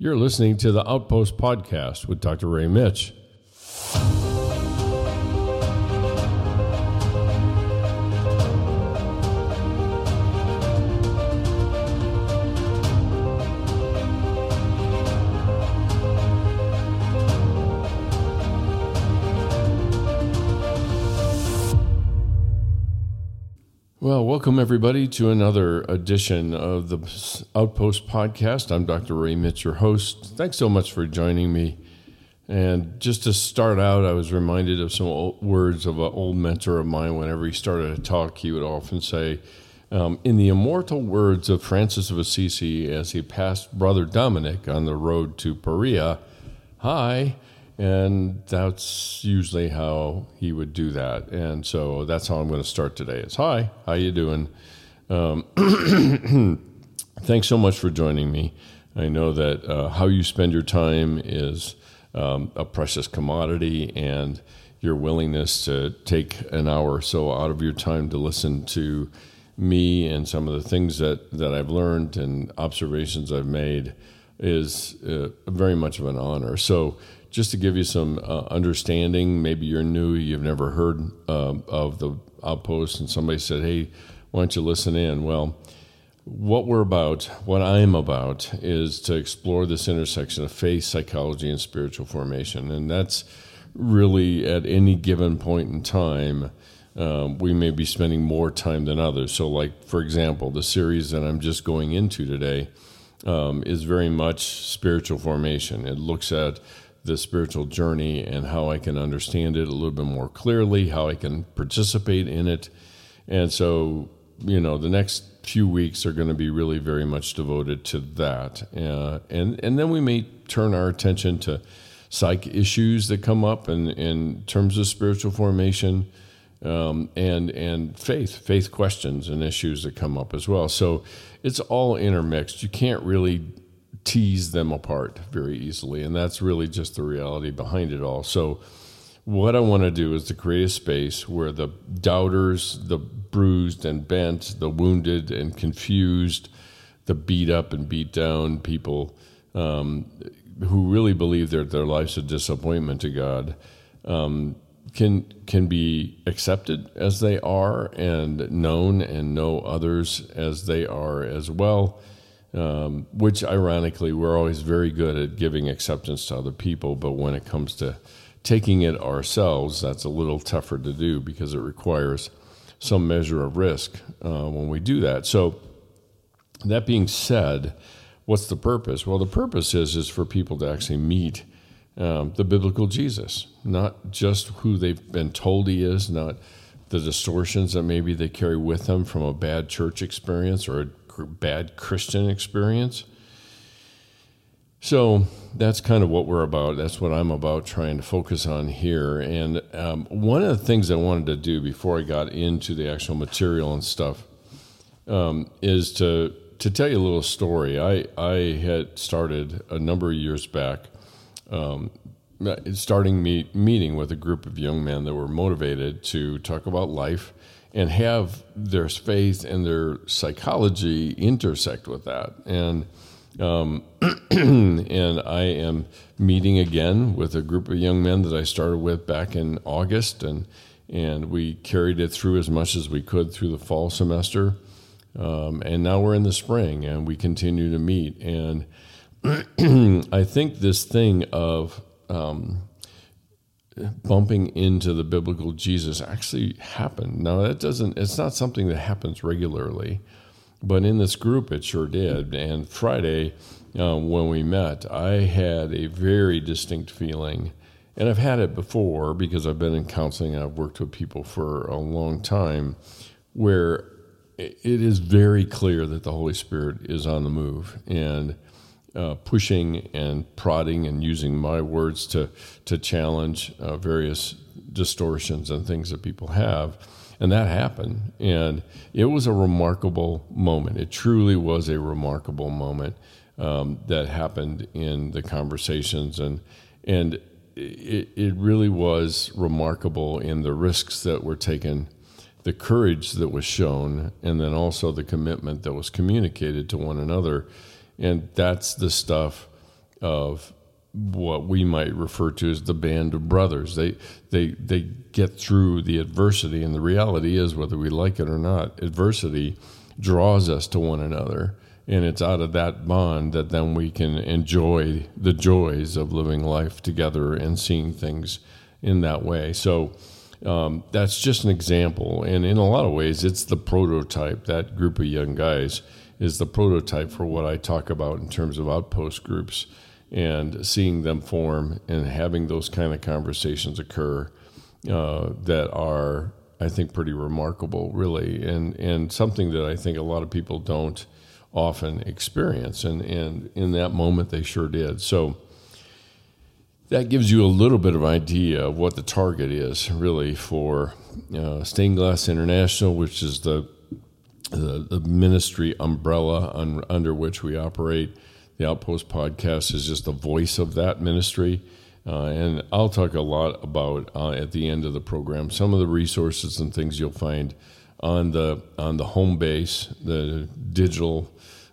You're listening to the Outpost Podcast with Dr. Ray Mitch. Welcome everybody to another edition of the Outpost Podcast. I'm Dr. Ray Mitch, your host. Thanks so much for joining me. And just to start out, I was reminded of some words of an old mentor of mine. Whenever he started a talk, he would often say, um, In the immortal words of Francis of Assisi as he passed Brother Dominic on the road to Perea, Hi, and that's usually how he would do that. And so that's how i'm going to start today is hi how you doing? Um, thanks so much for joining me. I know that uh, how you spend your time is um, a precious commodity and your willingness to take an hour or so out of your time to listen to me and some of the things that, that i've learned and observations i've made is uh, very much of an honor. So just to give you some uh, understanding, maybe you're new, you've never heard uh, of the outpost, and somebody said, hey, why don't you listen in? Well, what we're about, what I'm about, is to explore this intersection of faith, psychology, and spiritual formation. And that's really at any given point in time. Um, we may be spending more time than others. So, like, for example, the series that I'm just going into today um, is very much spiritual formation. It looks at the spiritual journey and how I can understand it a little bit more clearly, how I can participate in it. And so, you know, the next few weeks are going to be really very much devoted to that. Uh, and, and then we may turn our attention to psych issues that come up in, in terms of spiritual formation um, and, and faith, faith questions and issues that come up as well. So it's all intermixed. You can't really tease them apart very easily. And that's really just the reality behind it all. So, what I want to do is to create a space where the doubters, the bruised and bent, the wounded and confused, the beat up and beat down people um, who really believe that their life's a disappointment to God um, can can be accepted as they are and known and know others as they are as well um, which ironically we're always very good at giving acceptance to other people, but when it comes to taking it ourselves, that's a little tougher to do because it requires some measure of risk uh, when we do that. So, that being said, what's the purpose? Well, the purpose is is for people to actually meet um, the biblical Jesus, not just who they've been told he is, not the distortions that maybe they carry with them from a bad church experience or a bad Christian experience. So that's kind of what we're about. That's what I'm about trying to focus on here. And um, one of the things I wanted to do before I got into the actual material and stuff um, is to to tell you a little story. I I had started a number of years back, um, starting meet, meeting with a group of young men that were motivated to talk about life and have their faith and their psychology intersect with that. And um, and I am meeting again with a group of young men that I started with back in August, and and we carried it through as much as we could through the fall semester, um, and now we're in the spring, and we continue to meet. And I think this thing of um, bumping into the biblical Jesus actually happened. Now that doesn't it's not something that happens regularly, but in this group it sure did. And Friday uh, when we met, I had a very distinct feeling, and I've had it before because I've been in counseling and I've worked with people for a long time, where it is very clear that the Holy Spirit is on the move and uh, pushing and prodding and using my words to to challenge uh, various distortions and things that people have. And that happened. And it was a remarkable moment. It truly was a remarkable moment um, that happened in the conversations. And, and it, it really was remarkable in the risks that were taken, the courage that was shown, and then also the commitment that was communicated to one another and that's the stuff of what we might refer to as the band of brothers. They they they get through the adversity, and the reality is, whether we like it or not, adversity draws us to one another, and it's out of that bond that then we can enjoy the joys of living life together and seeing things in that way. So. Um, that's just an example, and in a lot of ways, it's the prototype. That group of young guys is the prototype for what I talk about in terms of outpost groups and seeing them form and having those kind of conversations occur uh, that are, I think, pretty remarkable, really, and and something that I think a lot of people don't often experience, and and in that moment they sure did. So that gives you a little bit of idea of what the target is really for uh, Stained Glass International, which is the the, the ministry umbrella un, under which we operate. The Outpost podcast is just the voice of that ministry. Uh, and I'll talk a lot about uh, at the end of the program some of the resources and things you'll find on the on the home base, the digital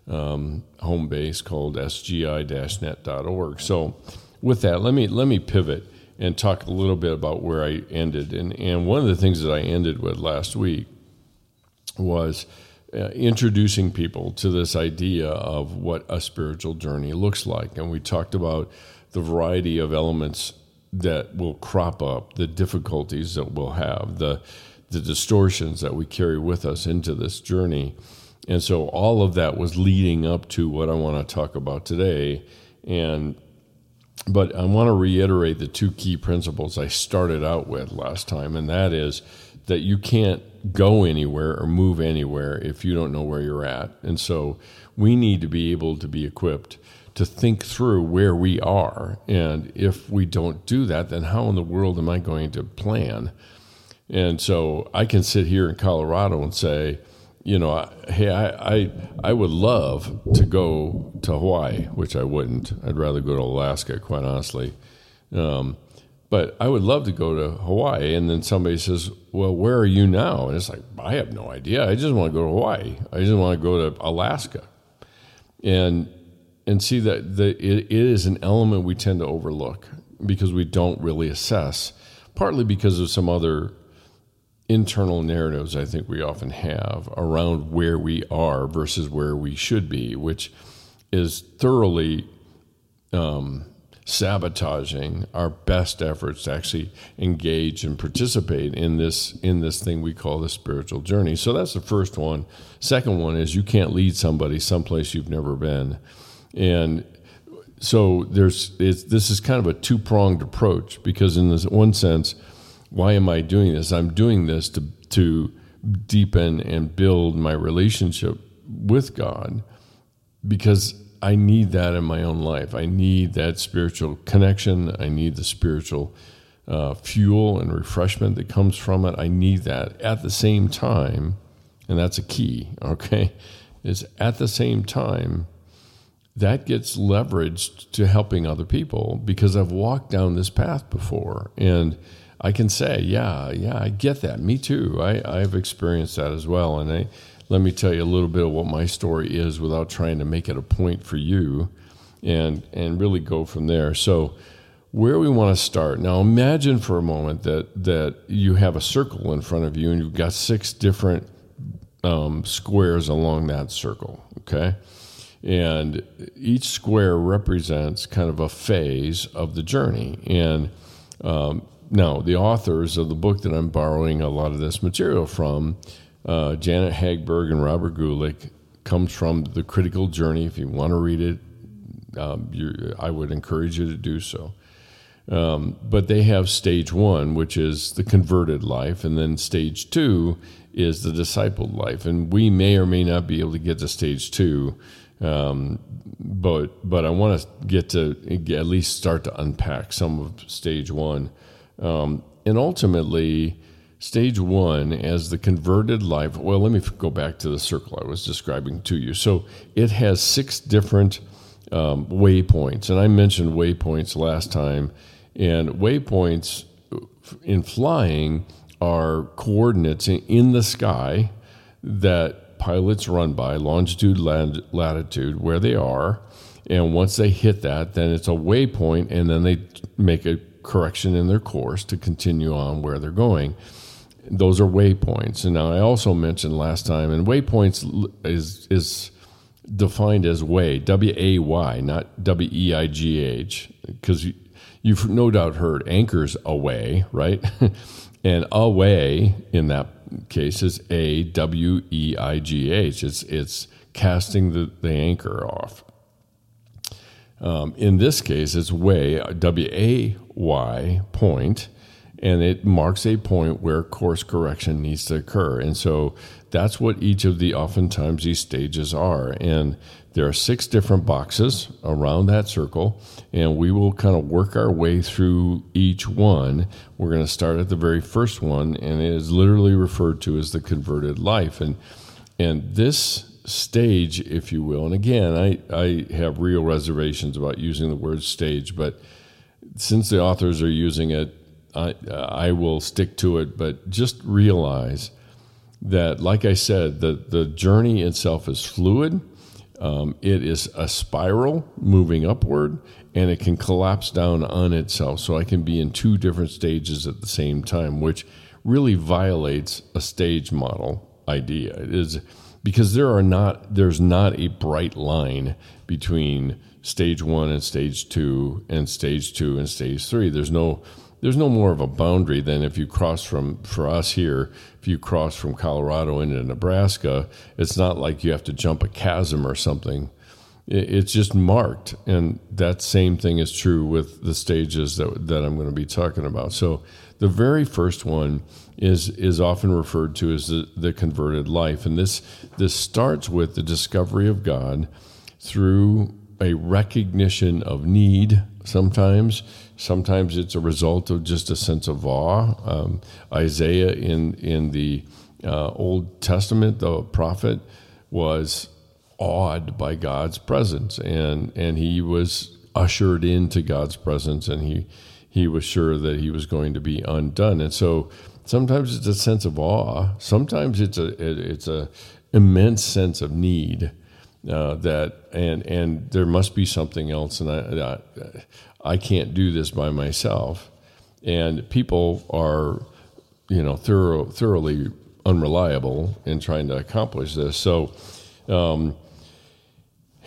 um, home base called sgi-net.org. So, with that, let me let me pivot and talk a little bit about where I ended. And and one of the things that I ended with last week was uh, introducing people to this idea of what a spiritual journey looks like. And we talked about the variety of elements that will crop up, the difficulties that we'll have, the, the distortions that we carry with us into this journey. And so all of that was leading up to what I want to talk about today. And but I want to reiterate the two key principles I started out with last time, and that is that you can't go anywhere or move anywhere if you don't know where you're at. And so we need to be able to be equipped to think through where we are. And if we don't do that, then how in the world am I going to plan? And so I can sit here in Colorado and say, you know, hey, I, I, I would love to go to Hawaii, which I wouldn't. I'd rather go to Alaska, quite honestly. Um, but I would love to go to Hawaii. And then somebody says, Well, where are you now? And it's like, I have no idea. I just want to go to Hawaii. I just want to go to Alaska. And and see that the, it, it is an element we tend to overlook because we don't really assess, partly because of some other internal narratives I think we often have around where we are versus where we should be, which is thoroughly um, sabotaging our best efforts to actually engage and participate in this in this thing we call the spiritual journey. So that's the first one. Second one is you can't lead somebody someplace you've never been, and so there's this is kind of a two pronged approach because in this one sense, why am I doing this? I'm doing this to to deepen and build my relationship with God because I need that in my own life. I need that spiritual connection. I need the spiritual uh, fuel and refreshment that comes from it. I need that at the same time, and that's a key, okay? Is at the same time, that gets leveraged to helping other people because I've walked down this path before. And I can say, yeah, yeah, I get that. Me too. I, I've experienced that as well. And I, let me tell you a little bit of what my story is without trying to make it a point for you and and really go from there. So where we want to start. Now imagine for a moment that that you have a circle in front of you and you've got six different um, squares along that circle, okay? And each square represents kind of a phase of the journey. And um, now, the authors of the book that I'm borrowing a lot of this material from uh, Janet Hagberg and Robert Guelich comes from the critical journey. If you want to read it, um, I would encourage you to do so. Um, but they have stage one, which is the converted life, and then stage two is the discipled life. And we may or may not be able to get to stage two, um, but but I want to get to at least start to unpack some of stage one, um, and ultimately Stage one, as the converted life. Well, let me go back to the circle I was describing to you. So it has six different um, waypoints, and I mentioned waypoints last time. And waypoints in flying are coordinates in the sky that pilots run by, longitude, latitude, where they are. And once they hit that, then it's a waypoint, and then they make a correction in their course to continue on where they're going. Those are waypoints. And now I also mentioned last time, and waypoints is is defined as way, W A Y, not W E I G H, because you've no doubt heard anchors away, right? and away in that case is A W E I G H. It's it's casting the, the anchor off. Um, in this case, it's way W A Y point, and it marks a point where course correction needs to occur. And so that's what each of the oftentimes these stages are. And there are six different boxes around that circle, and we will kind of work our way through each one. We're going to start at the very first one, and it is literally referred to as the converted life. And and this stage, if you will, and again, I, I have real reservations about using the word stage, but since the authors are using it, I, I will stick to it. But just realize that, like I said, the, the journey itself is fluid. Um, it is a spiral moving upward, and it can collapse down on itself. So I can be in two different stages at the same time, which really violates a stage model idea. It is because there are not there's not a bright line between stage one and stage two and stage two and stage three. There's no there's no more of a boundary than if you cross from for us here if you cross from colorado into nebraska it's not like you have to jump a chasm or something it's just marked and that same thing is true with the stages that, that i'm going to be talking about so the very first one is is often referred to as the, the converted life. And this this starts with the discovery of god through a recognition of need sometimes. Sometimes it's a result of just a sense of awe. Um, Isaiah in in the uh, Old Testament, the prophet, was awed by God's presence, and and he was ushered into God's presence, and he he was sure that he was going to be undone. And so sometimes it's a sense of awe. Sometimes it's a it, it's a immense sense of need. Uh, that and and there must be something else and I, I, I can't do this by myself. And people are, you know, thorough, thoroughly unreliable in trying to accomplish this. So um,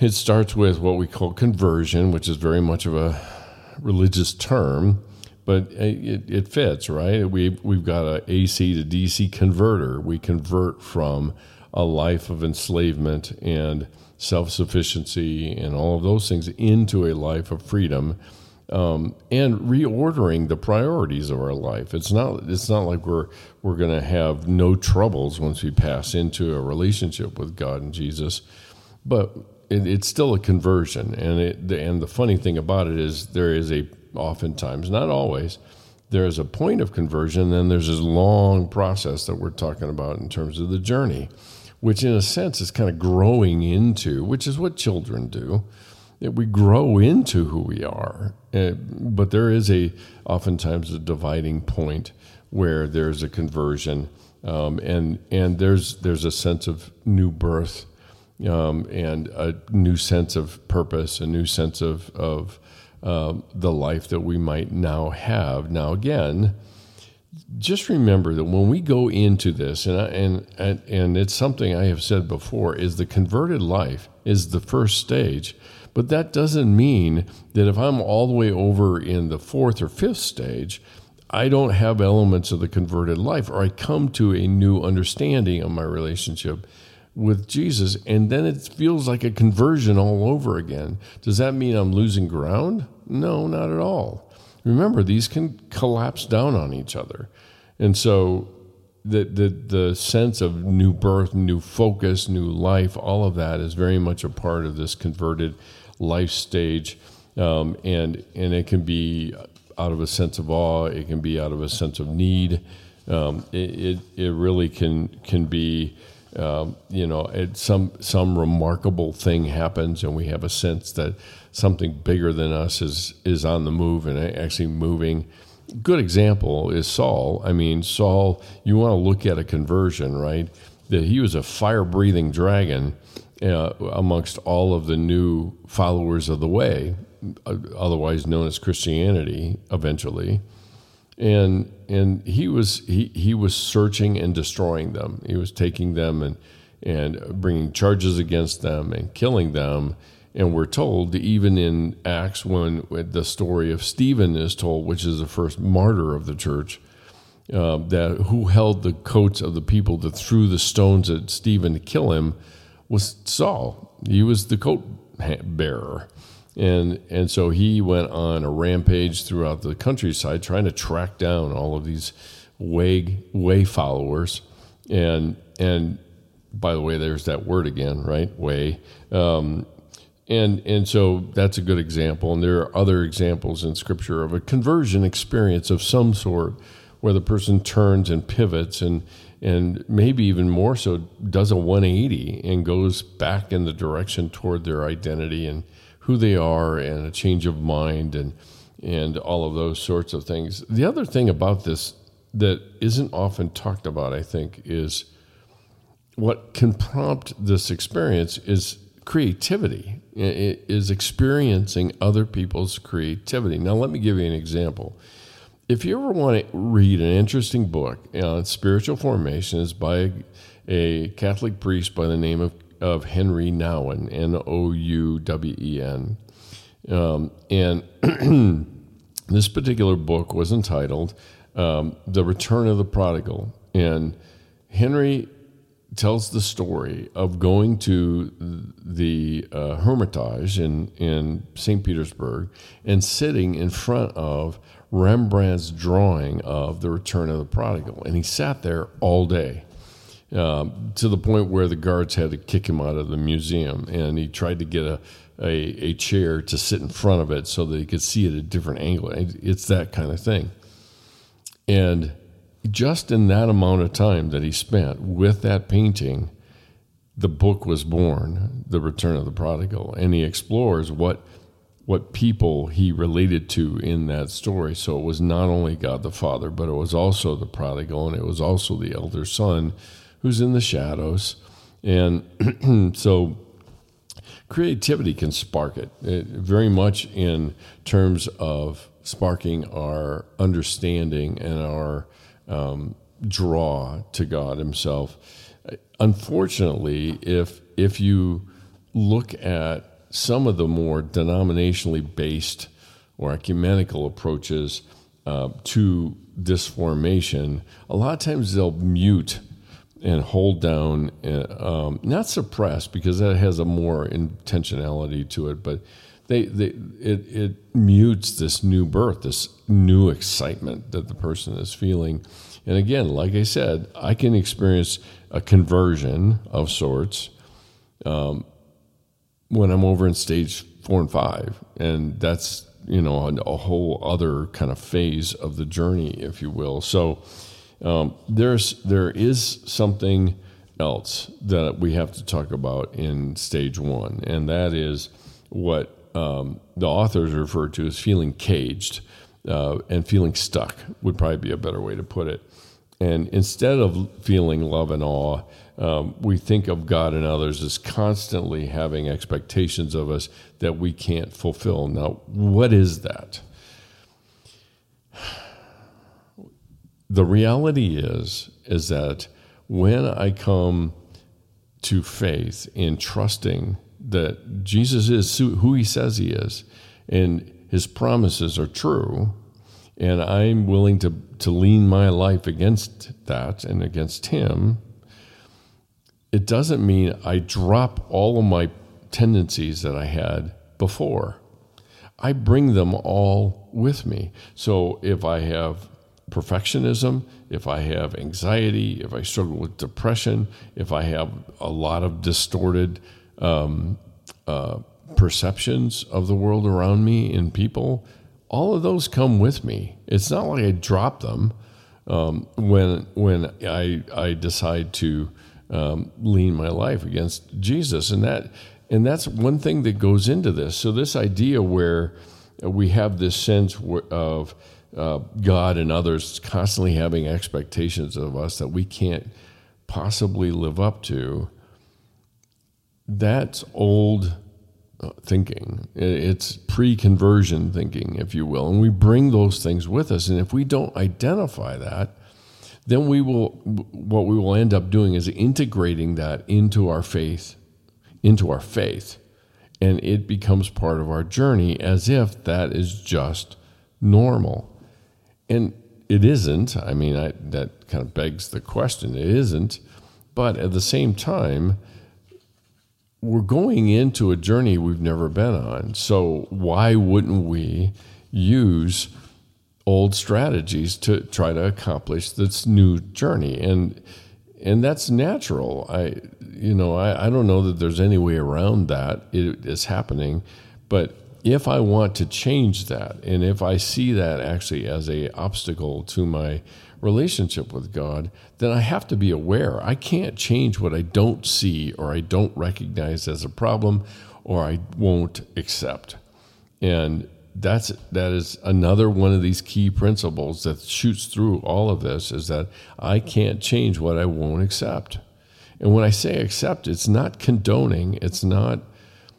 it starts with what we call conversion, which is very much of a religious term, but it, it fits, right? We've, we've got a AC to DC converter. We convert from a life of enslavement and self sufficiency and all of those things into a life of freedom um, and reordering the priorities of our life. It's not it's not like we're we're going to have no troubles once we pass into a relationship with God and Jesus, but it, it's still a conversion. And it and the funny thing about it is there is a oftentimes not always there is a point of conversion. Then there's this long process that we're talking about in terms of the journey, which in a sense is kind of growing into, which is what children do we grow into who we are. Uh, but there is a oftentimes a dividing point where there's a conversion, um, and and there's there's a sense of new birth, um, and a new sense of purpose, a new sense of of um, the life that we might now have. Now again, just remember that when we go into this, and, I, and and and it's something I have said before, is the converted life is the first stage but that doesn't mean that if I'm all the way over in the fourth or fifth stage, I don't have elements of the converted life, or I come to a new understanding of my relationship with Jesus, and then it feels like a conversion all over again. Does that mean I'm losing ground? No, not at all. Remember, these can collapse down on each other. And so the, the, the sense of new birth, new focus, new life, all of that is very much a part of this converted life stage, um, and and it can be out of a sense of awe. It can be out of a sense of need. Um, it, it, it really can can be. Um, you know, it, some some remarkable thing happens, and we have a sense that something bigger than us is is on the move and actually moving. Good example is Saul. I mean, Saul. You want to look at a conversion, right? That he was a fire breathing dragon, uh, amongst all of the new followers of the way, uh, otherwise known as Christianity, eventually. And and he was he, he was searching and destroying them. He was taking them and and bringing charges against them and killing them. And we're told, even in Acts, when the story of Stephen is told, which is the first martyr of the church, uh, that who held the coats of the people that threw the stones at Stephen to kill him was Saul. He was the coat bearer. And, and so he went on a rampage throughout the countryside trying to track down all of these way, way followers. And, and by the way, there's that word again, right? Way. Um, and and so that's a good example. And there are other examples in Scripture of a conversion experience of some sort, where the person turns and pivots and and maybe even more so does a 180 and goes back in the direction toward their identity and who they are and a change of mind and and all of those sorts of things. The other thing about this that isn't often talked about, I think, is what can prompt this experience is creativity, it is experiencing other people's creativity. Now, let me give you an example. If you ever want to read an interesting book on spiritual formation, it's by a Catholic priest by the name of, of Henri Nouwen, N O U W E N. Um, and this particular book was entitled um, The Return of the Prodigal. And Henri tells the story of going to the uh, Hermitage in, in St. Petersburg and sitting in front of Rembrandt's drawing of the Return of the Prodigal. And he sat there all day. Um, to the point where the guards had to kick him out of the museum, and he tried to get a, a, a chair to sit in front of it so that he could see it at a different angle. It's that kind of thing. And just in that amount of time that he spent with that painting, the book was born, The Return of the Prodigal, and he explores what what people he related to in that story. So it was not only God the Father, but it was also the prodigal, and it was also the elder son who's in the shadows. And so creativity can spark it, it very much in terms of sparking our understanding and our um, draw to God Himself. Unfortunately, if if you look at some of the more denominationally based or ecumenical approaches uh, to this formation, a lot of times they'll mute and hold down, uh, um, not suppress because that has a more intentionality to it, but they, they it, it mutes this new birth, this new excitement that the person is feeling. And again, like I said, I can experience a conversion of sorts um, when I'm over in stage four and five, and that's you know a, a whole other kind of phase of the journey, if you will. So um, there's there is something else that we have to talk about in stage one, and that is what um, the authors refer to as feeling caged uh, and feeling stuck would probably be a better way to put it. And instead of feeling love and awe, um, we think of God and others as constantly having expectations of us that we can't fulfill. Now, what is that? The reality is is that when I come to faith in trusting that Jesus is who he says he is, and his promises are true, and I'm willing to, to lean my life against that and against him, it doesn't mean I drop all of my tendencies that I had before. I bring them all with me. So if I have perfectionism, if I have anxiety, if I struggle with depression, if I have a lot of distorted um, uh, perceptions of the world around me and people, all of those come with me. It's not like I drop them um, when when I I decide to um, lean my life against Jesus, and that and that's one thing that goes into this. So this idea where we have this sense of uh, God and others constantly having expectations of us that we can't possibly live up to that's old uh, thinking. It's pre conversion thinking, if you will. And we bring those things with us. And if we don't identify that, then we will, what we will end up doing is integrating that into our faith, into our faith. And it becomes part of our journey as if that is just normal. And it isn't. I mean, I, that kind of begs the question. It isn't. But at the same time, we're going into a journey we've never been on. So why wouldn't we use old strategies to try to accomplish this new journey? And and that's natural. I you know, I, I don't know that there's any way around that. It is happening. But if I want to change that, and if I see that actually as a obstacle to my relationship with God, then I have to be aware. I can't change what I don't see or I don't recognize as a problem or I won't accept. And that's that is another one of these key principles that shoots through all of this is that I can't change what I won't accept. And when I say accept, it's not condoning, it's not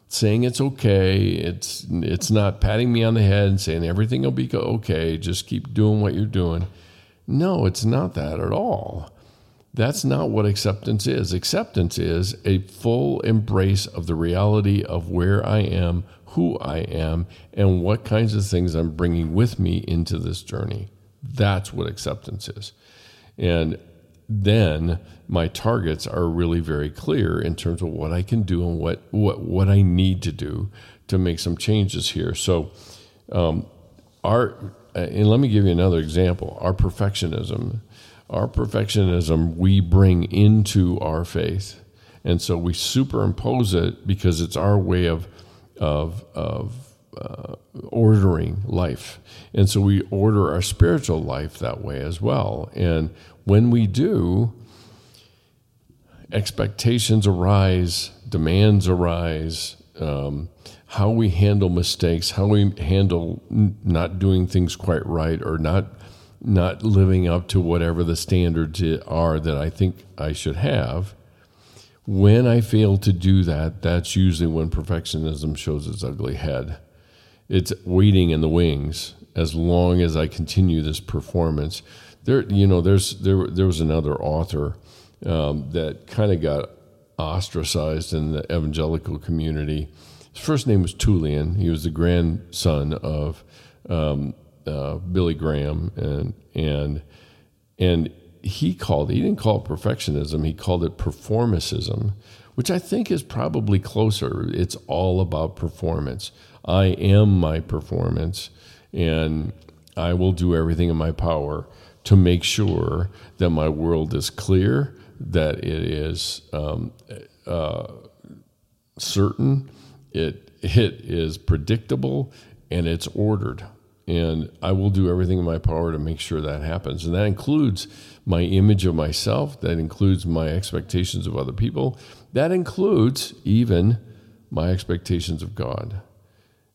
saying it's okay, it's it's not patting me on the head and saying everything will be okay, just keep doing what you're doing. No, it's not that at all. That's not what acceptance is. Acceptance is a full embrace of the reality of where I am, who I am, and what kinds of things I'm bringing with me into this journey. That's what acceptance is. And then my targets are really very clear in terms of what I can do and what, what, what I need to do to make some changes here. So, um, our uh, and let me give you another example our perfectionism. Our perfectionism we bring into our faith. And so we superimpose it because it's our way of, of, of uh, ordering life. And so we order our spiritual life that way as well. And when we do, expectations arise, demands arise, um, how we handle mistakes, how we handle n- not doing things quite right or not not living up to whatever the standards are that I think I should have. When I fail to do that, that's usually when perfectionism shows its ugly head. It's waiting in the wings as long as I continue this performance. There, you know, there's there there was another author um, that kind of got ostracized in the evangelical community his first name was Tullian. He was the grandson of um, uh, Billy Graham, and and and he called he didn't call it perfectionism. He called it performancism, which I think is probably closer. It's all about performance. I am my performance, and I will do everything in my power to make sure that my world is clear, that it is um, uh, certain, it it is predictable and it's ordered. And I will do everything in my power to make sure that happens. And that includes my image of myself, that includes my expectations of other people, that includes even my expectations of God.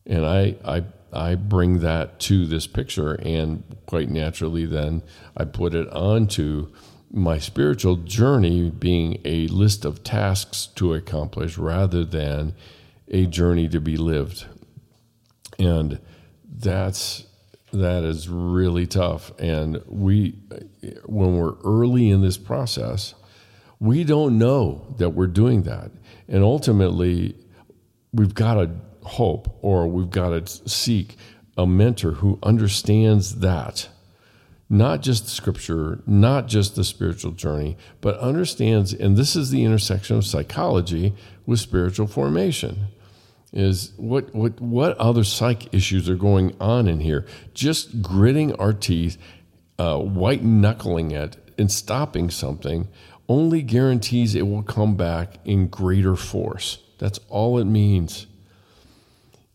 And I, I, I bring that to this picture, and quite naturally, then I put it onto my spiritual journey being a list of tasks to accomplish rather than a journey to be lived. And that's that is really tough. And we, when we're early in this process, we don't know that we're doing that. And ultimately, we've got to hope or we've got to seek a mentor who understands that. Not just scripture, not just the spiritual journey, but understands, and this is the intersection of psychology with spiritual formation is what what what other psych issues are going on in here? Just gritting our teeth, uh, white knuckling it, and stopping something only guarantees it will come back in greater force. That's all it means.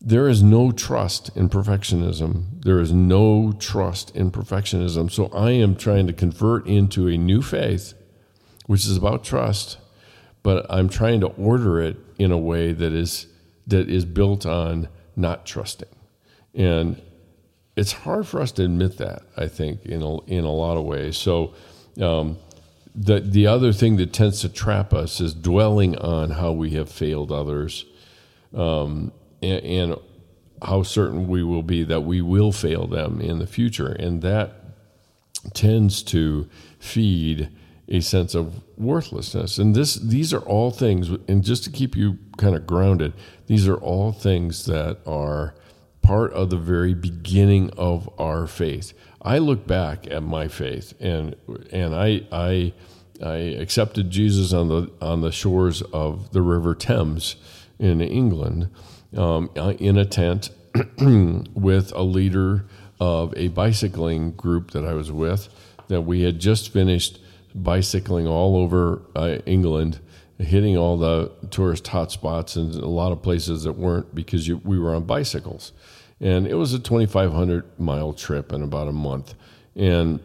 There is no trust in perfectionism. There is no trust in perfectionism. So I am trying to convert into a new faith, which is about trust, but I'm trying to order it in a way that is that is built on not trusting. And it's hard for us to admit that, I think, in a, in a lot of ways. So, um, the the other thing that tends to trap us is dwelling on how we have failed others, um, and, and how certain we will be that we will fail them in the future, and that tends to feed a sense of worthlessness. And this these are all things and just to keep you kind of grounded, these are all things that are part of the very beginning of our faith. I look back at my faith and and I I I accepted Jesus on the on the shores of the River Thames in England um, in a tent with a leader of a bicycling group that I was with that we had just finished bicycling all over uh, England, hitting all the tourist hotspots and a lot of places that weren't because you, we were on bicycles. And it was a 2,500 mile trip in about a month. And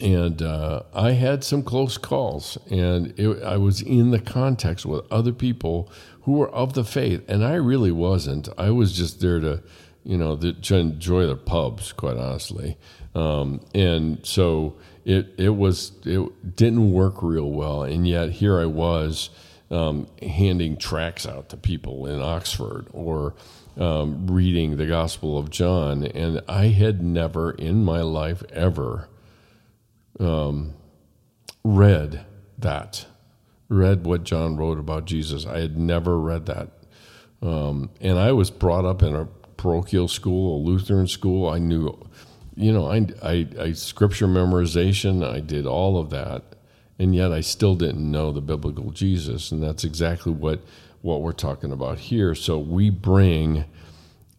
and uh, I had some close calls, and it, I was in the context with other people who were of the faith, and I really wasn't. I was just there to, you know, to enjoy the pubs, quite honestly. Um, and so it it was it didn't work real well, and yet here I was um, handing tracts out to people in Oxford or um, reading the Gospel of John, and I had never in my life ever um, read that, read what John wrote about Jesus. I had never read that, um, and I was brought up in a parochial school, a Lutheran school. I knew you know, I, I, I scripture memorization, I did all of that, and yet I still didn't know the biblical Jesus, and that's exactly what what we're talking about here. So we bring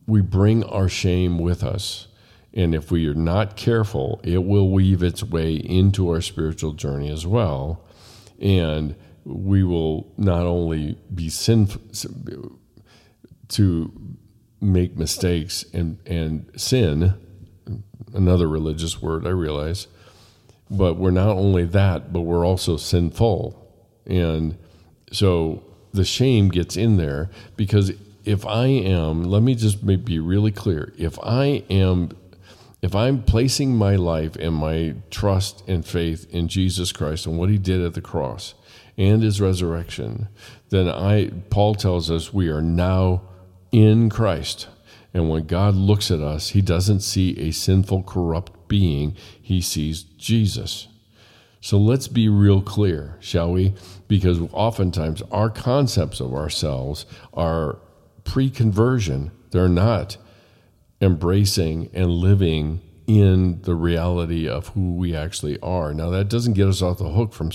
we bring our shame with us. And if we are not careful, it will weave its way into our spiritual journey as well. And we will not only be sinful to make mistakes and, and sin, another religious word, I realize. But we're not only that, but we're also sinful. And so the shame gets in there because if I am, let me just be really clear. If I am, if I'm placing my life and my trust and faith in Jesus Christ and what he did at the cross and his resurrection, then I, Paul tells us we are now in Christ. And when God looks at us, he doesn't see a sinful, corrupt being, he sees Jesus. So let's be real clear, shall we? Because oftentimes our concepts of ourselves are pre conversion, they're not embracing and living in the reality of who we actually are. Now, that doesn't get us off the hook from,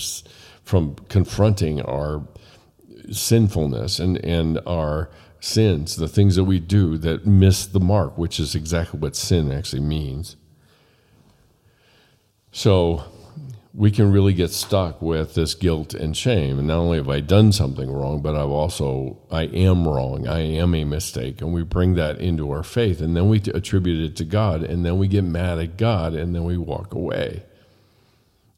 from confronting our sinfulness and, and our sins, the things that we do that miss the mark, which is exactly what sin actually means. So we can really get stuck with this guilt and shame. And not only have I done something wrong, but I've also, I am wrong. I am a mistake. And we bring that into our faith. And then we attribute it to God. And then we get mad at God. And then we walk away.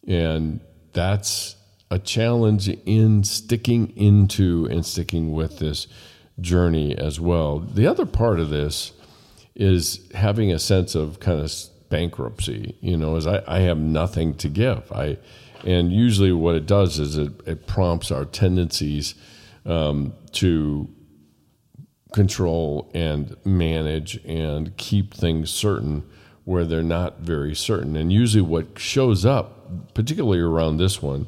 And that's a challenge in sticking into and sticking with this journey as well. The other part of this is having a sense of kind of bankruptcy, you know, as I, I have nothing to give. I and usually what it does is it, it prompts our tendencies um, to control and manage and keep things certain where they're not very certain. And usually what shows up, particularly around this one,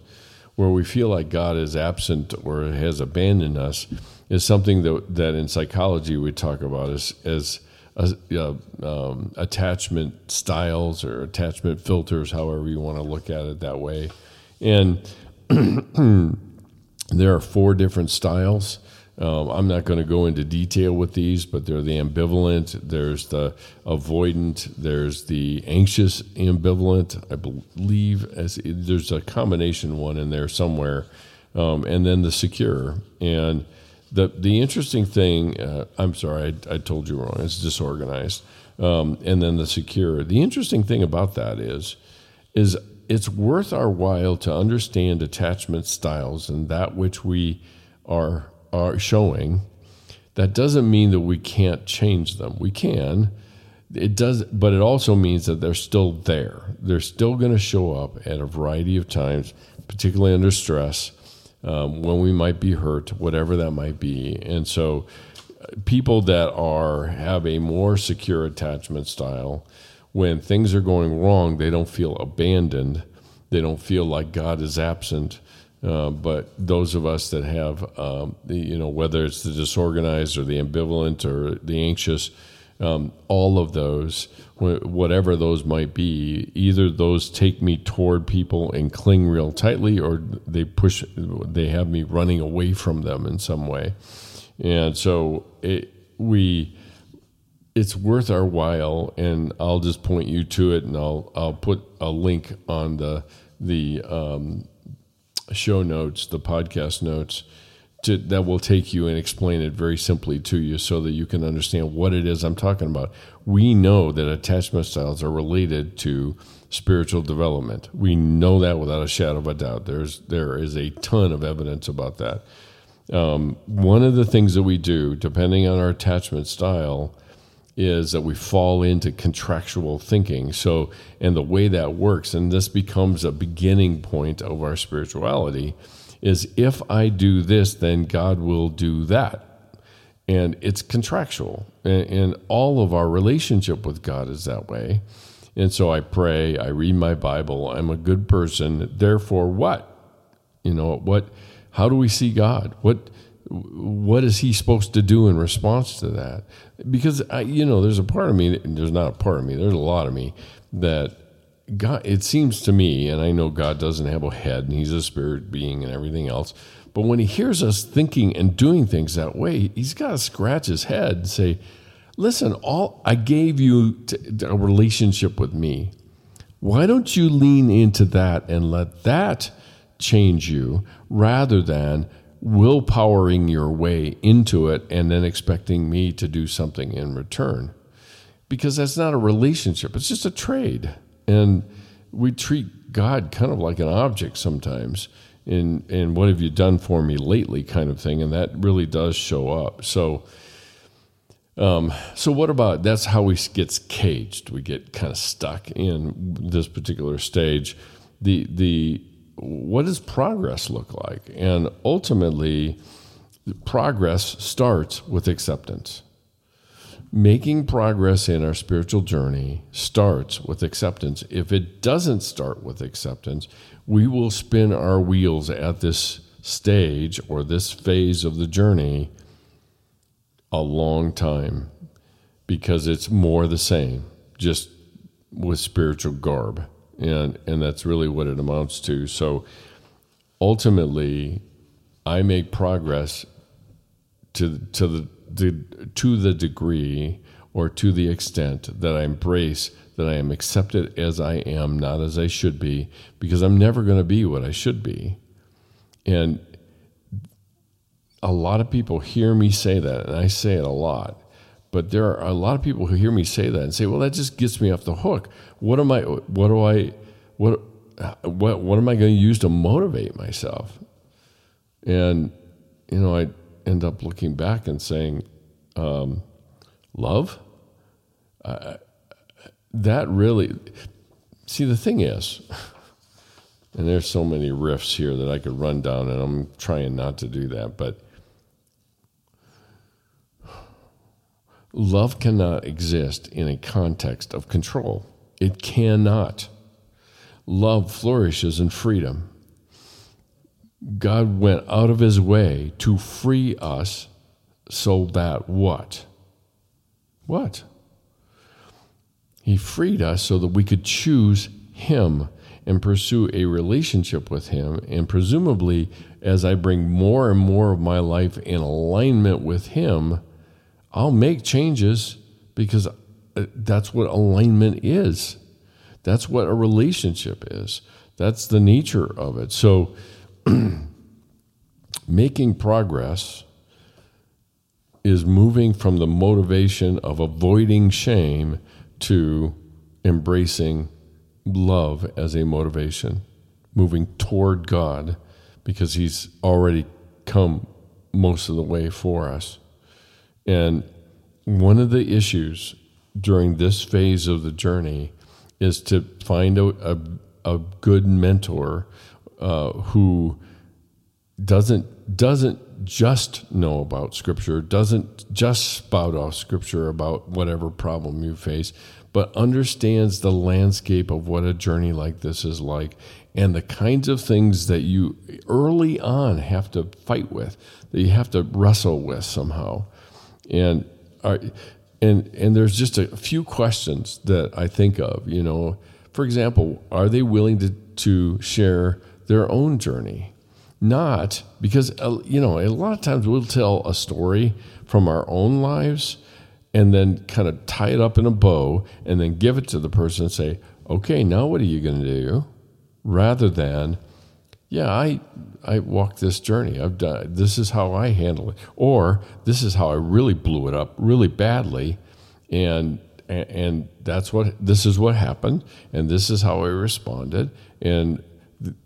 where we feel like God is absent or has abandoned us, is something that that in psychology we talk about as as uh, um, attachment styles or attachment filters, however you want to look at it that way. And there are four different styles. Um, I'm not going to go into detail with these, but they're the ambivalent, there's the avoidant, there's the anxious ambivalent. I believe as there's a combination one in there somewhere, um, and then the secure. And the the interesting thing, uh, I'm sorry, I, I, told you wrong. It's disorganized, um, and then the secure. The interesting thing about that is, is it's worth our while to understand attachment styles and that which we are are showing. That doesn't mean that we can't change them. We can. it does, but it also means that they're still there. They're still going to show up at a variety of times, particularly under stress, um, when we might be hurt, whatever that might be. And so, uh, people that are have a more secure attachment style, when things are going wrong, they don't feel abandoned. They don't feel like God is absent. Uh, but those of us that have, um, the, you know, whether it's the disorganized or the ambivalent or the anxious, um, all of those, whatever those might be, either those take me toward people and cling real tightly, or they push, they have me running away from them in some way. And so it, we, it's worth our while, and I'll just point you to it, and I'll I'll put a link on the the um, show notes, the podcast notes, to, that will take you and explain it very simply to you so that you can understand what it is I'm talking about. We know that attachment styles are related to spiritual development. We know that without a shadow of a doubt. There's there is a ton of evidence about that. Um, one of the things that we do, depending on our attachment style, is that we fall into contractual thinking. So, and the way that works, and this becomes a beginning point of our spirituality, is if I do this, then God will do that. And it's contractual. And, and all of our relationship with God is that way. And so I pray, I read my Bible, I'm a good person. Therefore, what? You know, what? How do we see God? What? what is he supposed to do in response to that? Because I, you know, there's a part of me. There's not a part of me. There's a lot of me that God. It seems to me, and I know God doesn't have a head, and He's a spirit being, and everything else. But when He hears us thinking and doing things that way, He's got to scratch His head and say, "Listen, all I gave you a relationship with me. Why don't you lean into that and let that change you rather than?" Willpowering your way into it and then expecting me to do something in return. Because that's not a relationship, it's just a trade. And we treat God kind of like an object sometimes in in what have you done for me lately kind of thing and that really does show up. So um, so what about that's how we gets caged. We get kind of stuck in this particular stage. The the what does progress look like? And ultimately, progress starts with acceptance. Making progress in our spiritual journey starts with acceptance. If it doesn't start with acceptance, we will spin our wheels at this stage or this phase of the journey a long time because it's more the same, just with spiritual garb and and that's really what it amounts to. So ultimately, I make progress to to the, the to the degree or to the extent that I embrace that I am accepted as I am, not as I should be, because I'm never going to be what I should be. And a lot of people hear me say that, and I say it a lot. But there are a lot of people who hear me say that and say, "Well, that just gets me off the hook. What am I? What do I? What? What? What am I going to use to motivate myself?" And you know, I end up looking back and saying, um, "Love." Uh, that really. See, the thing is, and there's so many riffs here that I could run down, and I'm trying not to do that, but Love cannot exist in a context of control. It cannot. Love flourishes in freedom. God went out of his way to free us so that what? What? He freed us so that we could choose him and pursue a relationship with him. And presumably, as I bring more and more of my life in alignment with him, I'll make changes because uh, that's what alignment is. That's what a relationship is. That's the nature of it. So, making progress is moving from the motivation of avoiding shame to embracing love as a motivation, moving toward God because He's already come most of the way for us. And one of the issues during this phase of the journey is to find a, a, a good mentor uh, who doesn't doesn't just know about scripture, doesn't just spout off scripture about whatever problem you face, but understands the landscape of what a journey like this is like and the kinds of things that you early on have to fight with, that you have to wrestle with somehow. And are, and and there's just a few questions that I think of, you know, for example, are they willing to to share their own journey? Not because uh, you know, a lot of times we'll tell a story from our own lives and then kind of tie it up in a bow and then give it to the person and say, okay, now what are you going to do? Rather than, yeah, I, I walked this journey. I've done, this is how I handle it. Or this is how I really blew it up really badly. And, and that's what, this is what happened. And this is how I responded. And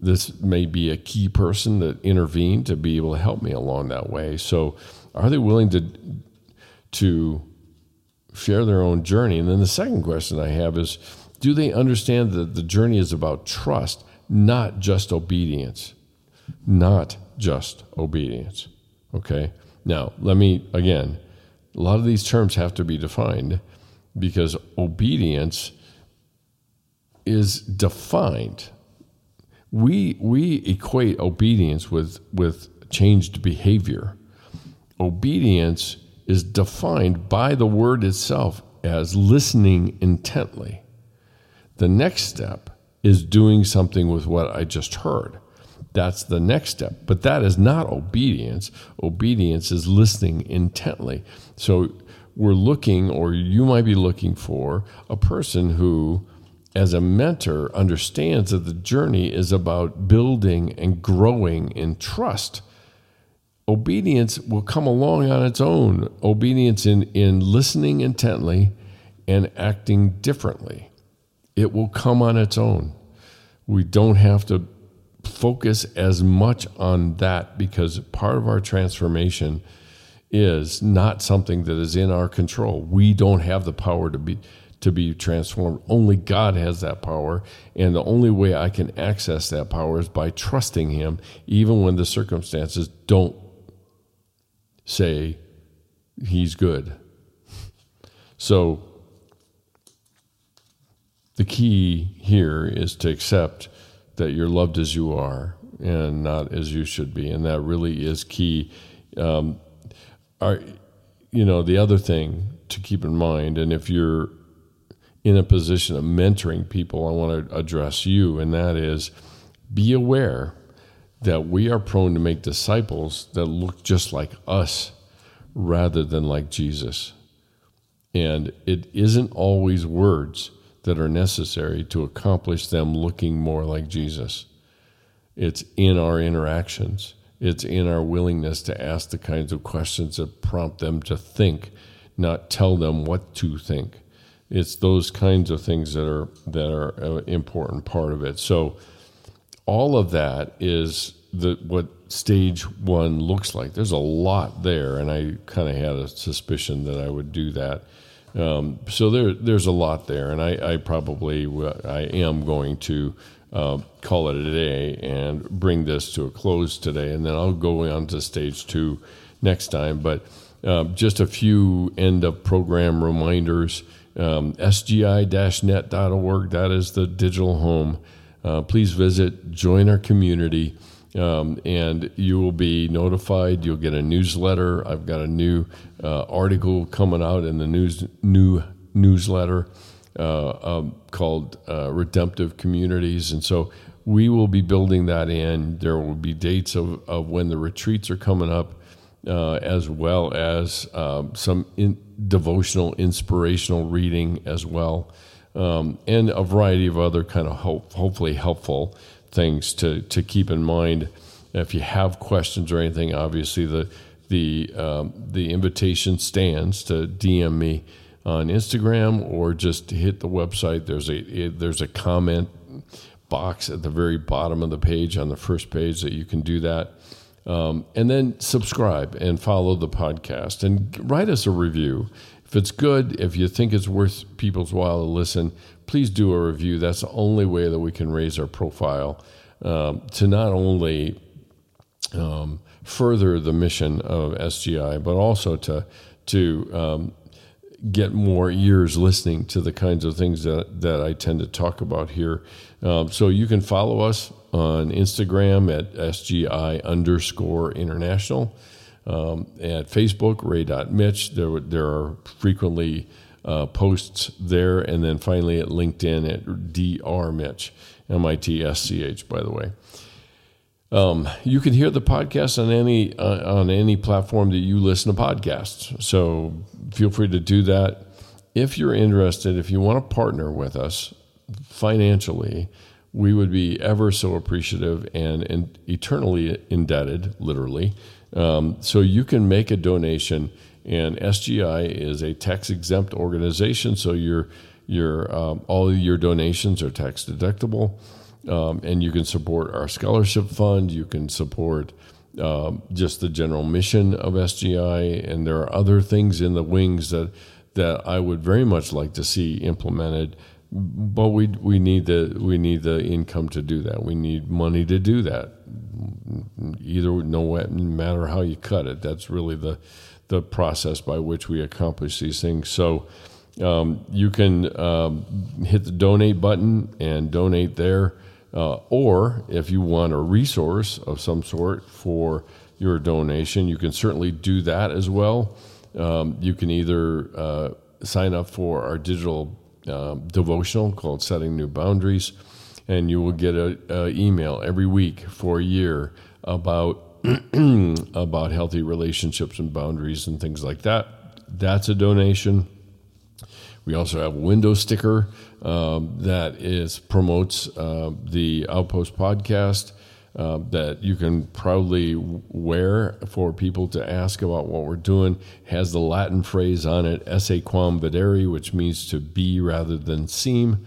this may be a key person that intervened to be able to help me along that way. So are they willing to, to share their own journey. And then the second question I have is do they understand that the journey is about trust, not just obedience? Not just obedience. Okay? Now, let me, again, a lot of these terms have to be defined because obedience is defined. We, we equate obedience with, with changed behavior. Obedience is defined by the word itself as listening intently. The next step is doing something with what I just heard. That's the next step. But that is not obedience. Obedience is listening intently. So we're looking, or you might be looking for, a person who, as a mentor, understands that the journey is about building and growing in trust obedience will come along on its own. Obedience in, in listening intently and acting differently. It will come on its own. We don't have to focus as much on that because part of our transformation is not something that is in our control. We don't have the power to be to be transformed. Only God has that power, and the only way I can access that power is by trusting him even when the circumstances don't say he's good. So the key here is to accept that you're loved as you are and not as you should be, and that really is key. Um, are, you know, the other thing to keep in mind, and if you're in a position of mentoring people, I want to address you, and that is be aware that we are prone to make disciples that look just like us rather than like Jesus. And it isn't always words that are necessary to accomplish them looking more like Jesus. It's in our interactions, it's in our willingness to ask the kinds of questions that prompt them to think, not tell them what to think. It's those kinds of things that are that are an important part of it. So all of that is the what stage one looks like. There's a lot there, and I kind of had a suspicion that I would do that. Um, so there, there's a lot there, and I, I probably I am going to uh, call it a day and bring this to a close today, and then I'll go on to stage two next time. But uh, just a few end of program reminders. Um, SGI-net.org. That is the digital home. Uh, please visit, join our community. Um, and you will be notified. You'll get a newsletter. I've got a new uh, article coming out in the news new newsletter uh, um, called uh, Redemptive Communities, and so we will be building that in. There will be dates of, of when the retreats are coming up, uh, as well as um, some in, devotional, inspirational reading as well, um, and a variety of other kind of hope, hopefully helpful things to, to keep in mind. If you have questions or anything, obviously the the um, the invitation stands to DM me on Instagram or just hit the website. There's a there's a comment box at the very bottom of the page on the first page that you can do that. Um, and then subscribe and follow the podcast and write us a review. If it's good, if you think it's worth people's while to listen, please do a review. That's the only way that we can raise our profile um, to not only um, further the mission of SGI, but also to to um, get more ears listening to the kinds of things that, that I tend to talk about here. Um, so you can follow us on Instagram at SGI underscore international. Um, at Facebook, ray.mitch. There, there are frequently uh, posts there. And then finally at LinkedIn at drmitch, M I T S C H, by the way. Um, you can hear the podcast on any uh, on any platform that you listen to podcasts. So feel free to do that. If you're interested, if you want to partner with us financially, we would be ever so appreciative and, and eternally indebted, literally. Um, so you can make a donation, and SGI is a tax exempt organization, so your your um, all your donations are tax deductible. Um, and you can support our scholarship fund. You can support um, just the general mission of SGI, and there are other things in the wings that that I would very much like to see implemented. But we we need the we need the income to do that. We need money to do that. Either no matter how you cut it, that's really the the process by which we accomplish these things. So. Um, you can um, hit the donate button and donate there. Uh, or if you want a resource of some sort for your donation, you can certainly do that as well. Um, you can either uh, sign up for our digital uh, devotional called Setting New Boundaries, and you will get an email every week for a year about about healthy relationships and boundaries and things like that. That's a donation. We also have a window sticker um, that is promotes uh, the Outpost podcast uh, that you can proudly wear for people to ask about what we're doing. Has the Latin phrase on it, "Esse quam videri," which means to be rather than seem.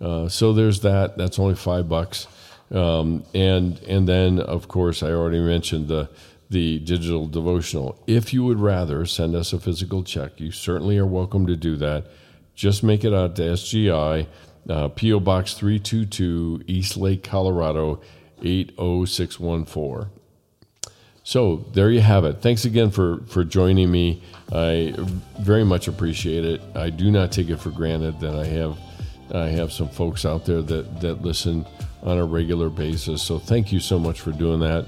Uh, so there's that. That's only five bucks. Um, and and then of course I already mentioned the the digital devotional. If you would rather send us a physical check, you certainly are welcome to do that just make it out to SGI, uh, P.O. Box 322, East Lake, Colorado 80614. So there you have it. Thanks again for, for joining me. I very much appreciate it. I do not take it for granted that I have I have some folks out there that, that listen on a regular basis. So thank you so much for doing that.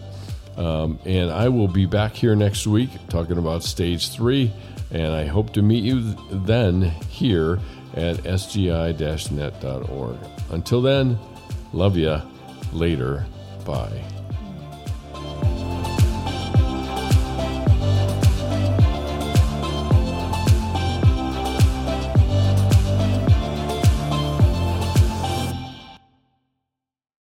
Um, and I will be back here next week talking about stage three. And I hope to meet you then here at sgi net.org. Until then, love ya. Later. Bye.